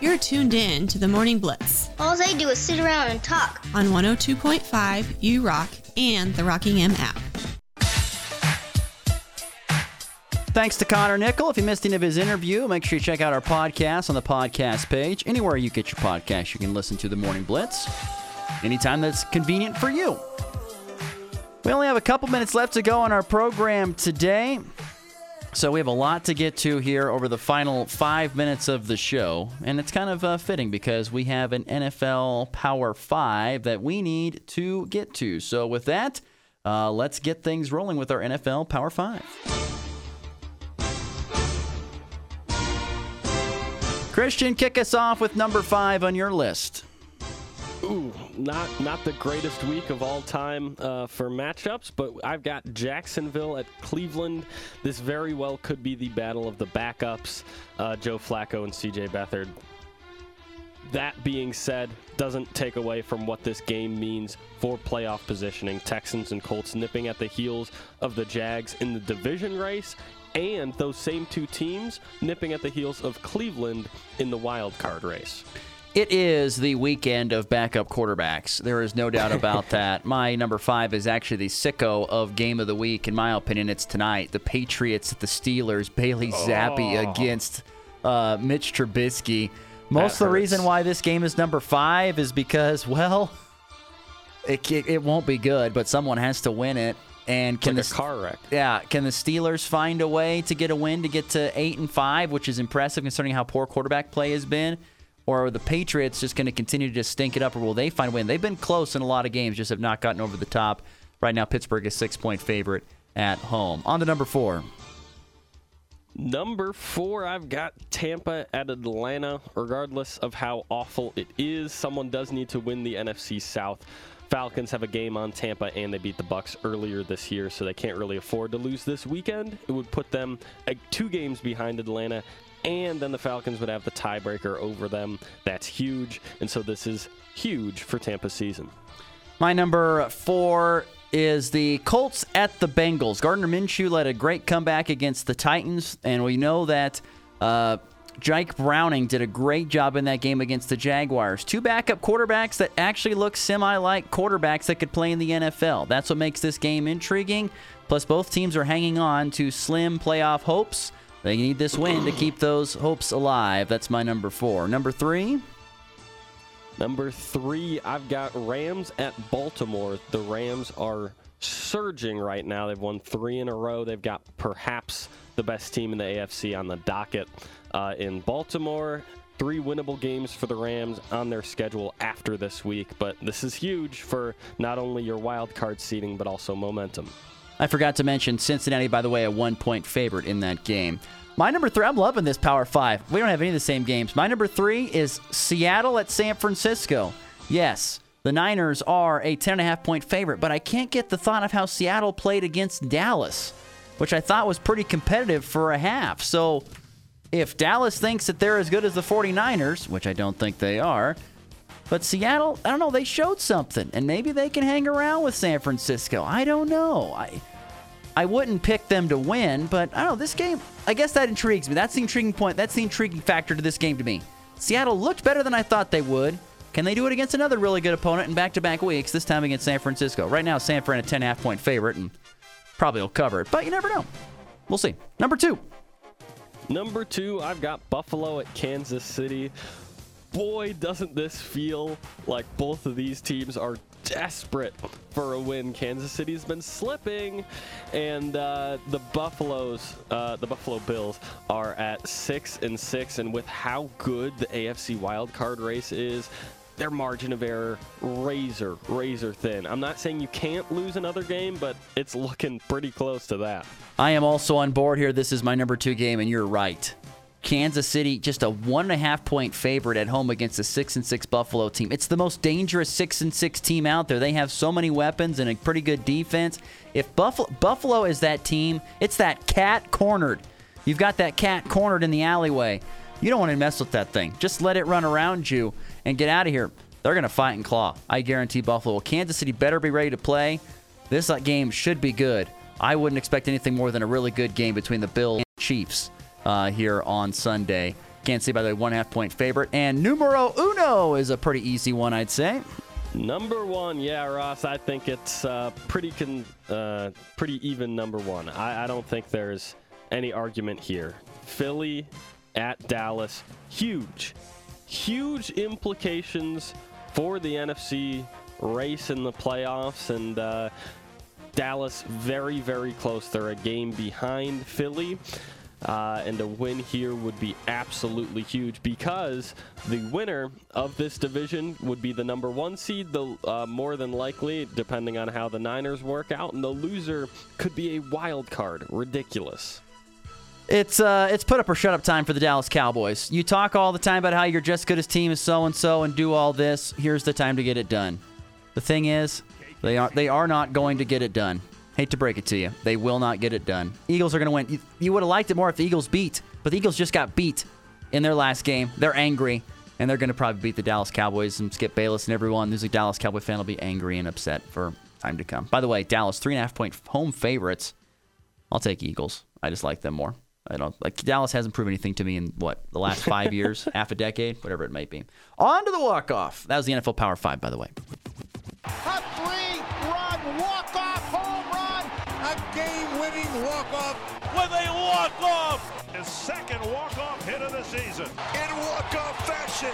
You're tuned in to the Morning Blitz All they do is sit around and talk. on 102.5 U Rock and the Rocking Rockingham app. Thanks to Connor Nickel. If you missed any of his interview, make sure you check out our podcast on the podcast page. Anywhere you get your podcast, you can listen to the Morning Blitz anytime that's convenient for you. We only have a couple minutes left to go on our program today. So we have a lot to get to here over the final five minutes of the show. And it's kind of uh, fitting because we have an NFL Power Five that we need to get to. So with that, uh, let's get things rolling with our NFL Power Five. Christian, kick us off with number five on your list. Ooh, not not the greatest week of all time uh, for matchups, but I've got Jacksonville at Cleveland. This very well could be the battle of the backups, uh, Joe Flacco and C.J. Beathard. That being said, doesn't take away from what this game means for playoff positioning. Texans and Colts nipping at the heels of the Jags in the division race, and those same two teams nipping at the heels of Cleveland in the wild card race. It is the weekend of backup quarterbacks. There is no doubt about that. My number five is actually the sicko of game of the week. In my opinion, it's tonight. The Patriots at the Steelers. Bailey Zappe Oh. against uh, Mitch Trubisky. Most of the hurts. reason why this game is number five is because, well, it, it, it won't be good, but someone has to win it. And can like the car wreck. yeah, can the Steelers find a way to get a win to get to eight and five, which is impressive considering how poor quarterback play has been? Or are the Patriots just going to continue to stink it up, or will they find a win? They've been close in a lot of games, just have not gotten over the top. Right now, Pittsburgh is six point favorite at home. On to number four. Number four, I've got Tampa at Atlanta. Regardless of how awful it is, someone does need to win the NFC South. Falcons have a game on Tampa, and they beat the Bucks earlier this year, so they can't really afford to lose this weekend. It would put them uh, two games behind Atlanta, and then the Falcons would have the tiebreaker over them. That's huge, and so this is huge for Tampa's season. My number four is the Colts at the Bengals. Gardner Minshew led a great comeback against the Titans, and we know that uh, Jake Browning did a great job in that game against the Jaguars. Two backup quarterbacks that actually look semi like quarterbacks that could play in the NFL. That's what makes this game intriguing. Plus, both teams are hanging on to slim playoff hopes. They need this win to keep those hopes alive. That's my number four. Number three. Number three, I've got Rams at Baltimore. The Rams are surging right now. They've won three in a row. They've got perhaps the best team in the AFC on the docket uh, in Baltimore. Three winnable games for the Rams on their schedule after this week, but this is huge for not only your wild card seeding but also momentum. I forgot to mention Cincinnati, by the way, a one point favorite in that game. My number three, I'm loving this Power Five. We don't have any of the same games. My number three is Seattle at San Francisco. Yes, the Niners are a 10.5 point favorite, but I can't get the thought of how Seattle played against Dallas, which I thought was pretty competitive for a half. So if Dallas thinks that they're as good as the 49ers, which I don't think they are, but Seattle, I don't know, they showed something, and maybe they can hang around with San Francisco. I don't know. I I wouldn't pick them to win, but I don't know, this game, I guess that intrigues me. That's the intriguing point. That's the intriguing factor to this game to me. Seattle looked better than I thought they would. Can they do it against another really good opponent in back to back weeks, this time against San Francisco? Right now, San Fran a 10 half point favorite and probably will cover it, but you never know. We'll see. Number two. Number two, I've got Buffalo at Kansas City. Boy, doesn't this feel like both of these teams are desperate for a win. Kansas City's been slipping, and uh, the Buffaloes, uh, the Buffalo Bills, are at six and six. And with how good the AFC wildcard race is, their margin of error razor, razor thin. I'm not saying you can't lose another game, but it's looking pretty close to that. I am also on board here. This is my number two game, and you're right. Kansas City, just a one and a half point favorite at home against a six and six Buffalo team. It's the most dangerous six and six team out there. They have so many weapons and a pretty good defense. If Buffalo Buffalo is that team, it's that cat cornered. You've got that cat cornered in the alleyway. You don't want to mess with that thing. Just let it run around you and get out of here. They're going to fight and claw. I guarantee Buffalo. Kansas City better be ready to play. This uh, game should be good. I wouldn't expect anything more than a really good game between the Bills and Chiefs uh, here on Sunday Kansas City, by the way, one half point favorite. And numero uno is a pretty easy one, I'd say. Number one, yeah, Ross. I think it's uh, pretty con- uh, pretty even. Number one. I, I don't think there's any argument here. Philly at Dallas, huge, huge implications for the NFC race in the playoffs, and uh, Dallas very, very close. They're a game behind Philly. Uh, and a win here would be absolutely huge because the winner of this division would be the number one seed, the uh, more than likely, depending on how the Niners work out, and the loser could be a wild card. Ridiculous. It's uh, it's put up or shut up time for the Dallas Cowboys. You talk all the time about how you're just good as team as so and so and do all this. Here's the time to get it done. The thing is, they are they are not going to get it done. Hate to break it to you, they will not get it done. Eagles are going to win. You, you would have liked it more if the Eagles beat, but the Eagles just got beat in their last game. They're angry, and they're going to probably beat the Dallas Cowboys and Skip Bayless and everyone who's a Dallas Cowboy fan will be angry and upset for time to come. By the way, Dallas three and a half point home favorites. I'll take Eagles. I just like them more. I don't like Dallas hasn't proven anything to me in what the last five years, half a decade, whatever it might be. On to the walk off. That was the NFL Power Five, by the way. A three-run walk-off home run, a game-winning walk-off with a walk-off. His second walk-off hit of the season. In walk-off fashion,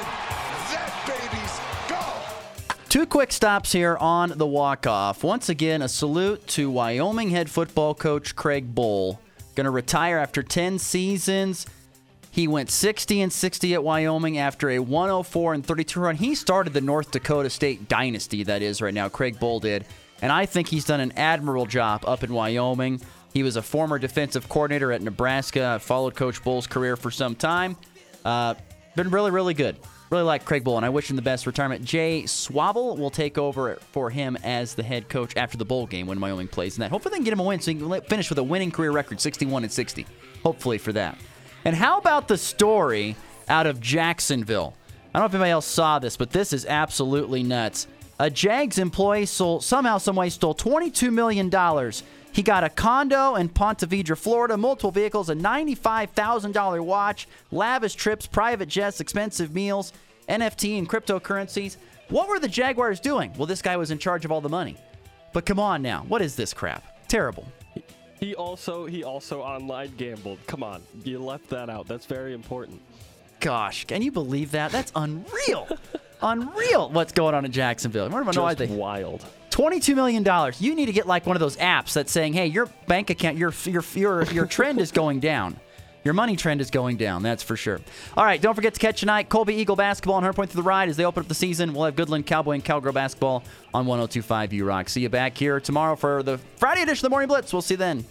that baby's go. Two quick stops here on the walk off. Once again, a salute to Wyoming head football coach Craig Bohl. Going to retire after 10 seasons. He went 60 and 60 at Wyoming after a 104 and 32 run. He started the North Dakota State dynasty that is right now. Craig Bohl did, and I think he's done an admirable job up in Wyoming. He was a former defensive coordinator at Nebraska. Followed Coach Bohl's career for some time. Uh, been really, really good. Really like Craig Bohl, and I wish him the best retirement. Jay Sawvel will take over for him as the head coach after the bowl game when Wyoming plays in that. Hopefully, they can get him a win so he can finish with a winning career record, 61 and 60. Hopefully for that. And how about the story out of Jacksonville? I don't know if anybody else saw this, but this is absolutely nuts. A Jags employee sold, somehow, someway stole $22 million. He got a condo in Ponte Vedra, Florida, multiple vehicles, a $95,000 watch, lavish trips, private jets, expensive meals, NFT and cryptocurrencies. What were the Jaguars doing? Well, this guy was in charge of all the money. But come on now, what is this crap? Terrible. He also he also online gambled. Come on, you left that out. That's very important. Gosh, can you believe that? That's unreal. unreal what's going on in Jacksonville. I don't know why Just they wild. $22 million. You need to get like one of those apps that's saying, hey, your bank account, your, your, your, your trend is going down. Your money trend is going down, that's for sure. All right, don't forget to catch tonight Colby Eagle basketball on Her Point Through the Ride as they open up the season. We'll have Goodland Cowboy and Cowgirl basketball on 1025 U Rock. See you back here tomorrow for the Friday edition of the Morning Blitz. We'll see you then.